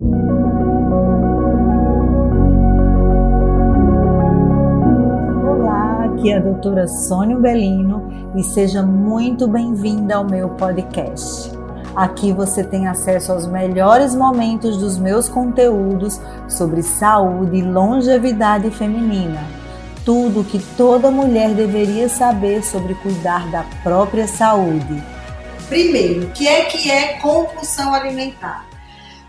Olá, aqui é a doutora Sônia Belino e seja muito bem-vinda ao meu podcast. Aqui você tem acesso aos melhores momentos dos meus conteúdos sobre saúde e longevidade feminina. Tudo que toda mulher deveria saber sobre cuidar da própria saúde. Primeiro, o que é que é compulsão alimentar?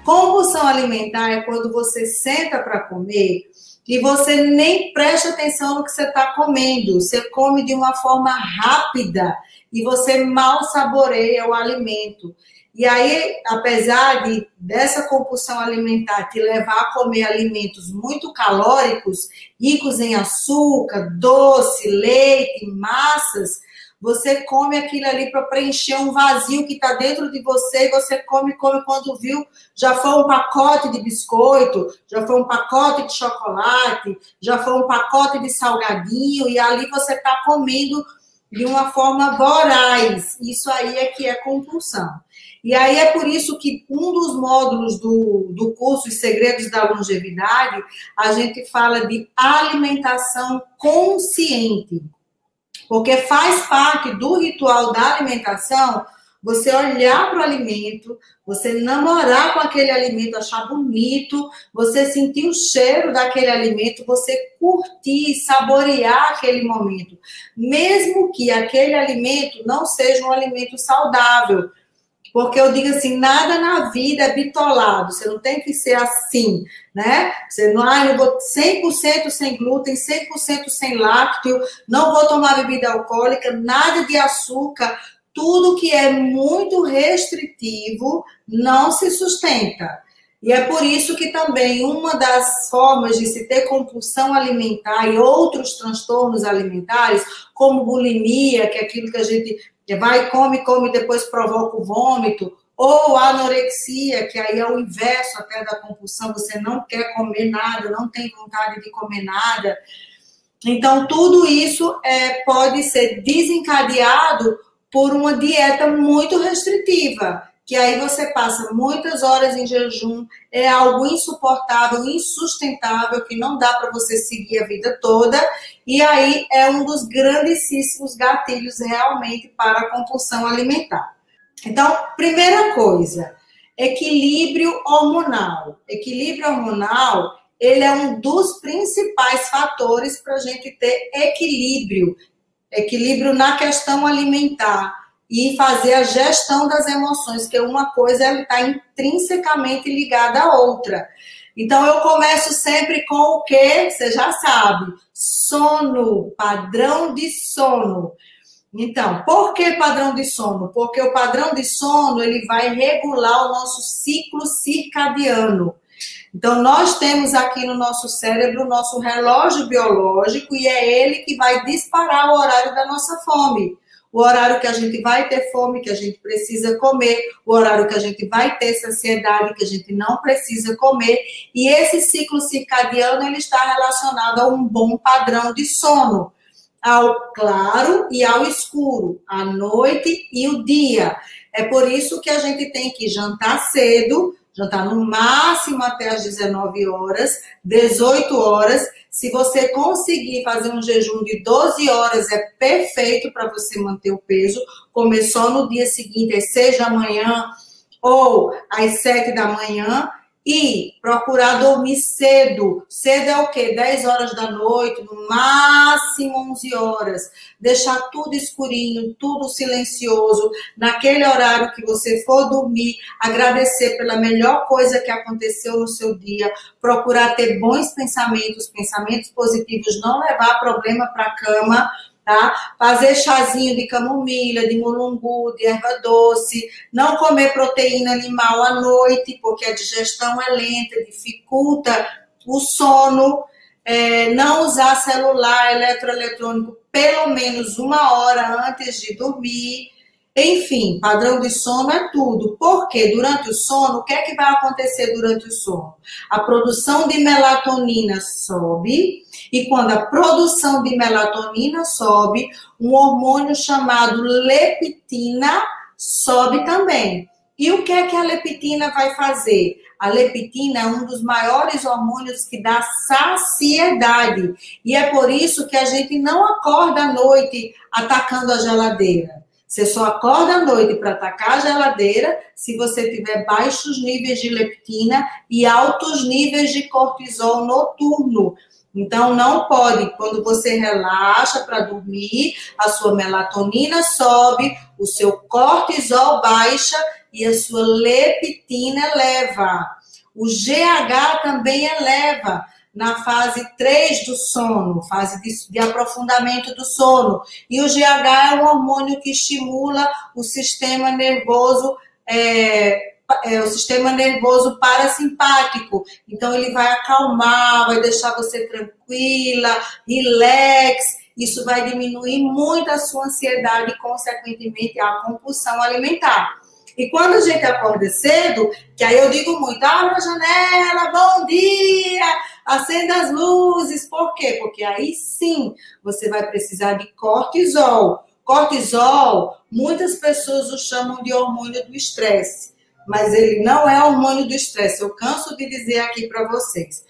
Compulsão alimentar é quando você senta para comer e você nem presta atenção no que você está comendo. Você come de uma forma rápida e você mal saboreia o alimento. E aí, apesar de dessa compulsão alimentar te levar a comer alimentos muito calóricos, ricos em açúcar, doce, leite, massas, você come aquilo ali para preencher um vazio que está dentro de você e você come, come quando viu, já foi um pacote de biscoito, já foi um pacote de chocolate, já foi um pacote de salgadinho e ali você está comendo de uma forma voraz. Isso aí é que é compulsão. E aí é por isso que um dos módulos do, do curso Os Segredos da Longevidade, a gente fala de alimentação consciente. Porque faz parte do ritual da alimentação você olhar para o alimento, você namorar com aquele alimento, achar bonito, você sentir o cheiro daquele alimento, você curtir, saborear aquele momento. Mesmo que aquele alimento não seja um alimento saudável, porque eu digo assim, nada na vida é bitolado, você não tem que ser assim, né? Você não, ah, eu vou 100% sem glúten, 100% sem lácteo, não vou tomar bebida alcoólica, nada de açúcar, tudo que é muito restritivo não se sustenta. E é por isso que também uma das formas de se ter compulsão alimentar e outros transtornos alimentares, como bulimia, que é aquilo que a gente vai, come, come, depois provoca o vômito, ou anorexia, que aí é o inverso até da compulsão, você não quer comer nada, não tem vontade de comer nada. Então, tudo isso é, pode ser desencadeado por uma dieta muito restritiva que aí você passa muitas horas em jejum, é algo insuportável, insustentável, que não dá para você seguir a vida toda, e aí é um dos grandíssimos gatilhos realmente para a compulsão alimentar. Então, primeira coisa, equilíbrio hormonal. Equilíbrio hormonal, ele é um dos principais fatores para a gente ter equilíbrio, equilíbrio na questão alimentar e fazer a gestão das emoções, que uma coisa está intrinsecamente ligada à outra. Então, eu começo sempre com o que? Você já sabe. Sono, padrão de sono. Então, por que padrão de sono? Porque o padrão de sono, ele vai regular o nosso ciclo circadiano. Então, nós temos aqui no nosso cérebro o nosso relógio biológico e é ele que vai disparar o horário da nossa fome o horário que a gente vai ter fome, que a gente precisa comer, o horário que a gente vai ter saciedade, que a gente não precisa comer. E esse ciclo circadiano ele está relacionado a um bom padrão de sono, ao claro e ao escuro, a noite e o dia. É por isso que a gente tem que jantar cedo, jantar no máximo até as 19 horas, 18 horas. Se você conseguir fazer um jejum de 12 horas, é perfeito para você manter o peso. Começou no dia seguinte, às 6 da manhã ou às 7 da manhã e procurar dormir cedo. Cedo é o quê? 10 horas da noite, no máximo 11 horas. Deixar tudo escurinho, tudo silencioso. Naquele horário que você for dormir, agradecer pela melhor coisa que aconteceu no seu dia. Procurar ter bons pensamentos, pensamentos positivos, não levar problema para a cama tá? Fazer chazinho de camomila, de mulungu, de erva doce, não comer proteína animal à noite, porque a digestão é lenta, dificulta o sono, é, não usar celular eletroeletrônico pelo menos uma hora antes de dormir. Enfim, padrão de sono é tudo. Porque durante o sono, o que é que vai acontecer durante o sono? A produção de melatonina sobe, e quando a produção de melatonina sobe, um hormônio chamado leptina sobe também. E o que é que a leptina vai fazer? A leptina é um dos maiores hormônios que dá saciedade. E é por isso que a gente não acorda à noite atacando a geladeira. Você só acorda à noite para atacar a geladeira se você tiver baixos níveis de leptina e altos níveis de cortisol noturno. Então, não pode, quando você relaxa para dormir, a sua melatonina sobe, o seu cortisol baixa e a sua leptina eleva. O GH também eleva na fase 3 do sono, fase de, de, aprofundamento do sono. E o GH é um hormônio que estimula o sistema nervoso. É, é, o sistema nervoso parasimpático. Então, ele vai acalmar, vai deixar você tranquila, relax. Isso vai diminuir muito a sua ansiedade e, consequentemente, a compulsão alimentar. E quando a gente acorda cedo, que aí eu digo muito, abra a janela, bom dia, acenda as luzes. Por quê? Porque aí sim você vai precisar de cortisol. Cortisol, muitas pessoas o chamam de hormônio do estresse, mas ele não é hormônio do estresse. Eu canso de dizer aqui para vocês.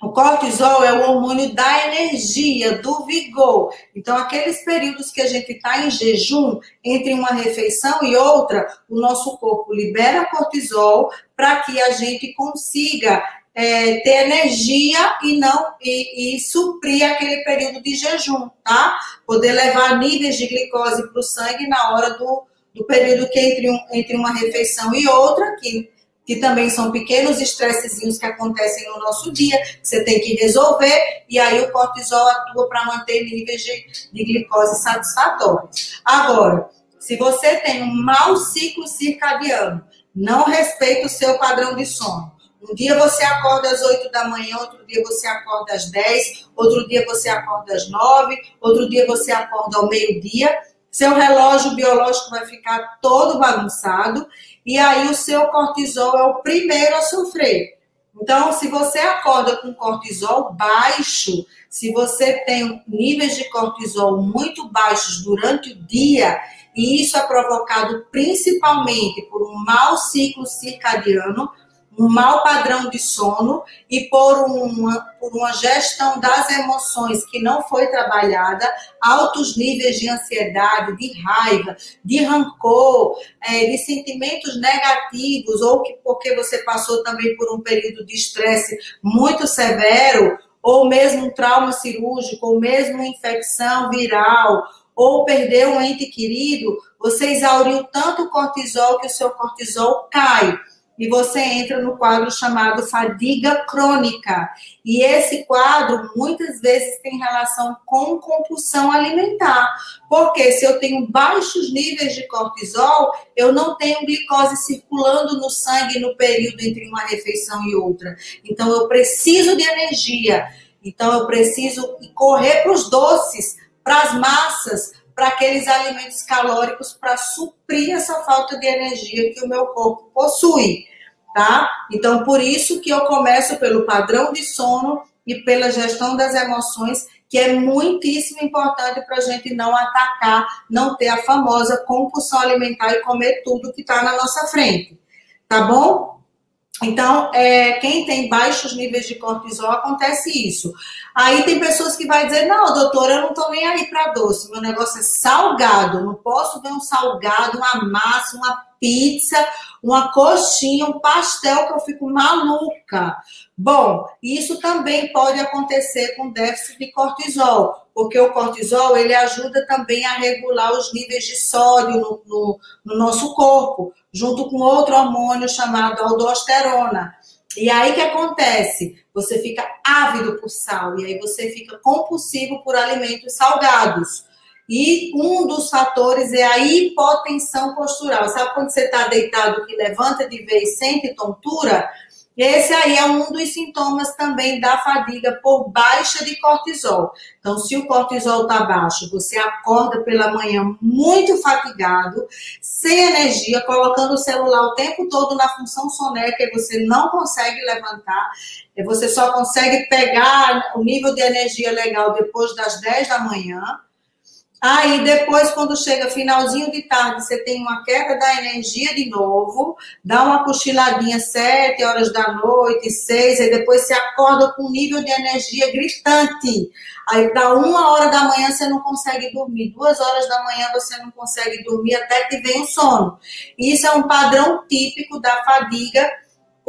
O cortisol é o hormônio da energia, do vigor. Então, aqueles períodos que a gente está em jejum, entre uma refeição e outra, o nosso corpo libera cortisol para que a gente consiga é, ter energia e não e, e, suprir aquele período de jejum, tá? Poder levar níveis de glicose para o sangue na hora do, do período que entre, um, entre uma refeição e outra, que que também são pequenos estressezinhos que acontecem no nosso dia, que você tem que resolver, e aí o cortisol atua para manter níveis de, de glicose satisfatórios. Agora, se você tem um mau ciclo circadiano, não respeita o seu padrão de sono. Um dia você acorda às 8 da manhã, outro dia você acorda às 10, outro dia você acorda às 9, outro dia você acorda ao meio-dia. Seu relógio biológico vai ficar todo bagunçado e aí o seu cortisol é o primeiro a sofrer. Então, se você acorda com cortisol baixo, se você tem níveis de cortisol muito baixos durante o dia, e isso é provocado principalmente por um mau ciclo circadiano, um mau padrão de sono e por uma, por uma gestão das emoções que não foi trabalhada, altos níveis de ansiedade, de raiva, de rancor, é, de sentimentos negativos, ou que porque você passou também por um período de estresse muito severo, ou mesmo um trauma cirúrgico, ou mesmo infecção viral, ou perdeu um ente querido, você exauriu tanto cortisol que o seu cortisol cai e você entra no quadro chamado fadiga crônica. E esse quadro muitas vezes tem relação com compulsão alimentar. Porque se eu tenho baixos níveis de cortisol, eu não tenho glicose circulando no sangue no período entre uma refeição e outra. Então eu preciso de energia. Então eu preciso correr para os doces, para as massas, para aqueles alimentos calóricos para suprir essa falta de energia que o meu corpo possui tá? Então, por isso que eu começo pelo padrão de sono e pela gestão das emoções, que é muitíssimo importante para a gente não atacar, não ter a famosa compulsão alimentar e comer tudo que está na nossa frente, tá bom? Então, é, quem tem baixos níveis de cortisol, acontece isso. Aí tem pessoas que vai dizer, não, doutora, eu não estou nem aí para doce, meu negócio é salgado, não posso ver um salgado, uma massa, uma pizza, uma coxinha, um pastel que eu fico maluca. Bom, isso também pode acontecer com déficit de cortisol, porque o cortisol ele ajuda também a regular os níveis de sódio no, no, no nosso corpo, junto com outro hormônio chamado aldosterona. E aí que acontece? Você fica ávido por sal e aí você fica compulsivo por alimentos salgados. E um dos fatores é a hipotensão postural. Sabe quando você está deitado que levanta de vez, sente tontura? Esse aí é um dos sintomas também da fadiga por baixa de cortisol. Então, se o cortisol está baixo, você acorda pela manhã muito fatigado, sem energia, colocando o celular o tempo todo na função soneca e você não consegue levantar. Você só consegue pegar o nível de energia legal depois das 10 da manhã Aí depois, quando chega finalzinho de tarde, você tem uma queda da energia de novo, dá uma cochiladinha sete horas da noite, seis, aí depois você acorda com um nível de energia gritante. Aí dá uma hora da manhã você não consegue dormir, duas horas da manhã você não consegue dormir até que vem o sono. Isso é um padrão típico da fadiga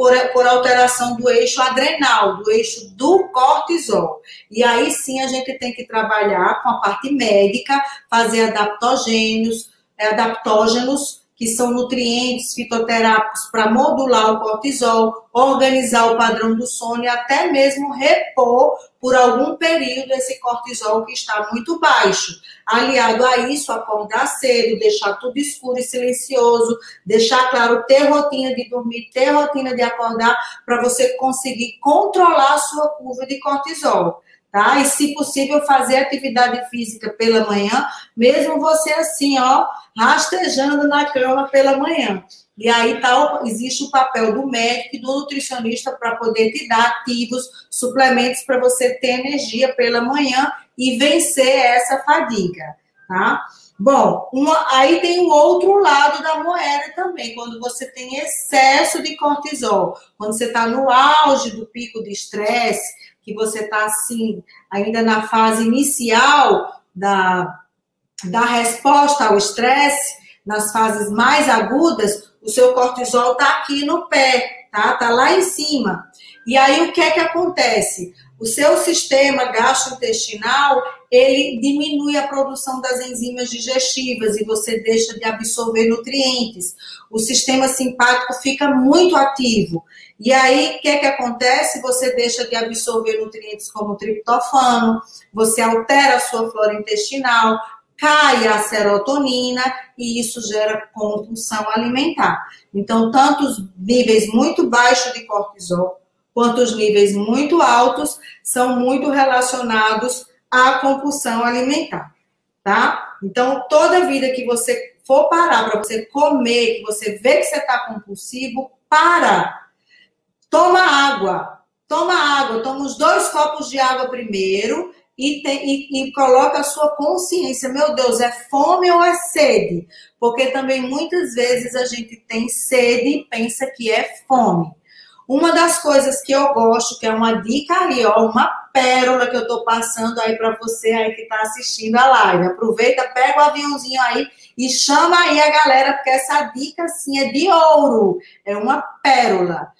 por, por alteração do eixo adrenal, do eixo do cortisol. E aí sim a gente tem que trabalhar com a parte médica, fazer adaptogênios, é, adaptógenos que são nutrientes fitoterápicos para modular o cortisol, organizar o padrão do sono e até mesmo repor por algum período esse cortisol que está muito baixo. Aliado a isso, acordar cedo, deixar tudo escuro e silencioso, deixar claro, ter rotina de dormir, ter rotina de acordar, para você conseguir controlar a sua curva de cortisol tá? E se possível fazer atividade física pela manhã, mesmo você assim, ó, rastejando na cama pela manhã. E aí tá, existe o papel do médico e do nutricionista para poder te dar ativos, suplementos para você ter energia pela manhã e vencer essa fadiga, tá? Bom, uma, aí tem o outro lado da moeda também, quando você tem excesso de cortisol, quando você está no auge do pico de estresse, que você está assim, ainda na fase inicial da, da resposta ao estresse, nas fases mais agudas, o seu cortisol está aqui no pé, tá? Tá lá em cima. E aí o que é que acontece? O seu sistema gastrointestinal, ele diminui a produção das enzimas digestivas e você deixa de absorver nutrientes. O sistema simpático fica muito ativo. E aí, o que é que acontece? Você deixa de absorver nutrientes como triptofano, você altera a sua flora intestinal, cai a serotonina e isso gera compulsão alimentar. Então, tanto os níveis muito baixos de cortisol quanto os níveis muito altos são muito relacionados à compulsão alimentar, tá? Então, toda vida que você for parar para você comer, que você vê que você está compulsivo, para Toma água. Toma água. Toma os dois copos de água primeiro e, e, e, coloca a sua consciência. Meu Deus, é fome ou é sede? Porque também muitas vezes a gente tem sede e pensa que é fome. Uma das coisas que eu gosto, que é uma dica aí, ó, uma pérola que eu tô passando aí para você aí que tá assistindo a live. Aproveita, pega o aviãozinho aí e chama aí a galera, porque essa dica assim é de ouro, é uma pérola.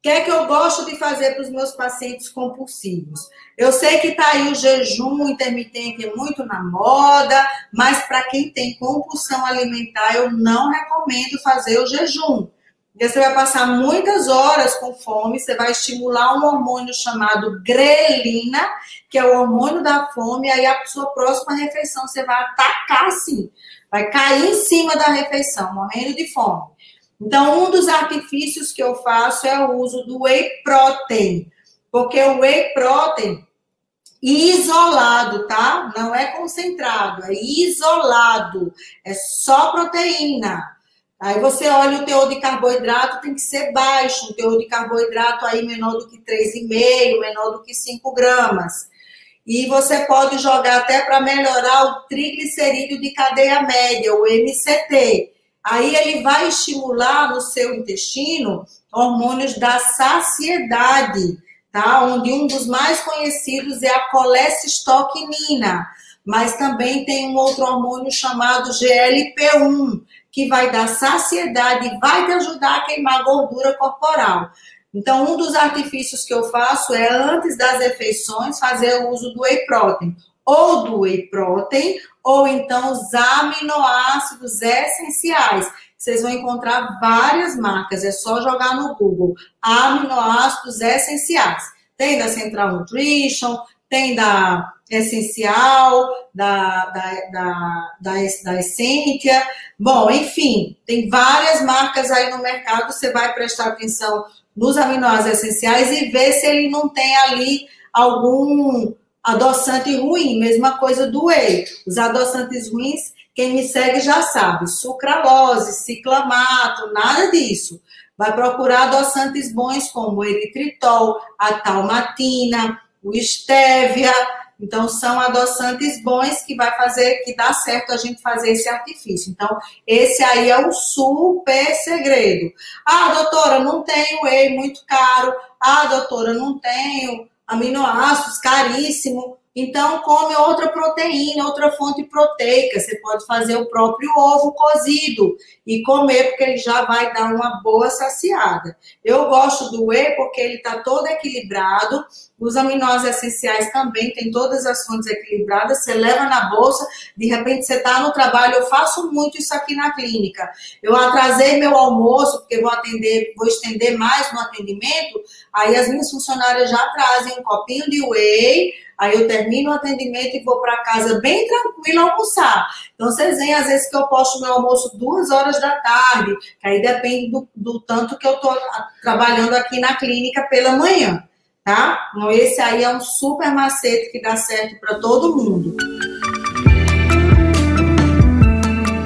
Que é que eu gosto de fazer para os meus pacientes compulsivos? Eu sei que está aí o jejum intermitente é muito na moda, mas para quem tem compulsão alimentar, eu não recomendo fazer o jejum. Porque você vai passar muitas horas com fome, você vai estimular um hormônio chamado grelina, que é o hormônio da fome, aí a sua próxima refeição você vai atacar assim, vai cair em cima da refeição, morrendo de fome. Então, um dos artifícios que eu faço é o uso do whey protein, porque o whey protein isolado, tá? Não é concentrado, é isolado, é só proteína. Aí você olha o teor de carboidrato, tem que ser baixo, o teor de carboidrato aí menor do que 3,5, menor do que 5 gramas. E você pode jogar até para melhorar o triglicerídeo de cadeia média, o MCT. Aí ele vai estimular no seu intestino hormônios da saciedade, tá? Onde um dos mais conhecidos é a colecistoquinina, mas também tem um outro hormônio chamado GLP-1, que vai dar saciedade e vai te ajudar a queimar gordura corporal. Então, um dos artifícios que eu faço é, antes das refeições, fazer o uso do whey protein ou do whey protein, ou então os aminoácidos essenciais. Vocês vão encontrar várias marcas, é só jogar no Google aminoácidos essenciais. Tem da Central Nutrition, tem da Essencial, da, da, da, da, da Essentia. Bom, enfim, tem várias marcas aí no mercado. Você vai prestar atenção nos aminoácidos essenciais e ver se ele não tem ali algum adoçante ruim, mesma coisa do whey. Os adoçantes ruins, quem me segue já sabe, sucralose, ciclamato, nada disso. Vai procurar adoçantes bons como o eritritol, a talmatina, o estévia, Então, são adoçantes bons que vai fazer, que dá certo a gente fazer esse artifício. Então, esse aí é um super segredo. Ah, doutora, não tenho whey muito caro. Ah, doutora, não tenho aminoácidos caríssimo. Então, come outra proteína, outra fonte proteica. Você pode fazer o próprio ovo cozido e comer, porque ele já vai dar uma boa saciada. Eu gosto do whey porque ele está todo equilibrado. Os aminoácidos essenciais também tem todas as fontes equilibradas. Você leva na bolsa, de repente você está no trabalho. Eu faço muito isso aqui na clínica. Eu atrasei meu almoço, porque vou atender, vou estender mais no atendimento. Aí as minhas funcionárias já trazem um copinho de whey Aí eu termino o atendimento e vou para casa bem tranquilo almoçar. Então, vocês veem, às vezes, que eu posto meu almoço duas horas da tarde, que aí depende do, do tanto que eu estou trabalhando aqui na clínica pela manhã, tá? Então, esse aí é um super macete que dá certo para todo mundo.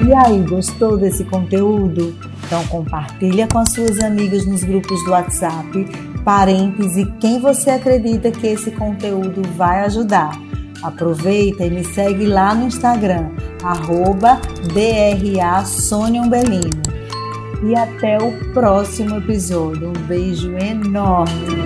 E aí, gostou desse conteúdo? Então compartilha com as suas amigas nos grupos do WhatsApp parentes e quem você acredita que esse conteúdo vai ajudar. Aproveita e me segue lá no Instagram, arroba E até o próximo episódio. Um beijo enorme!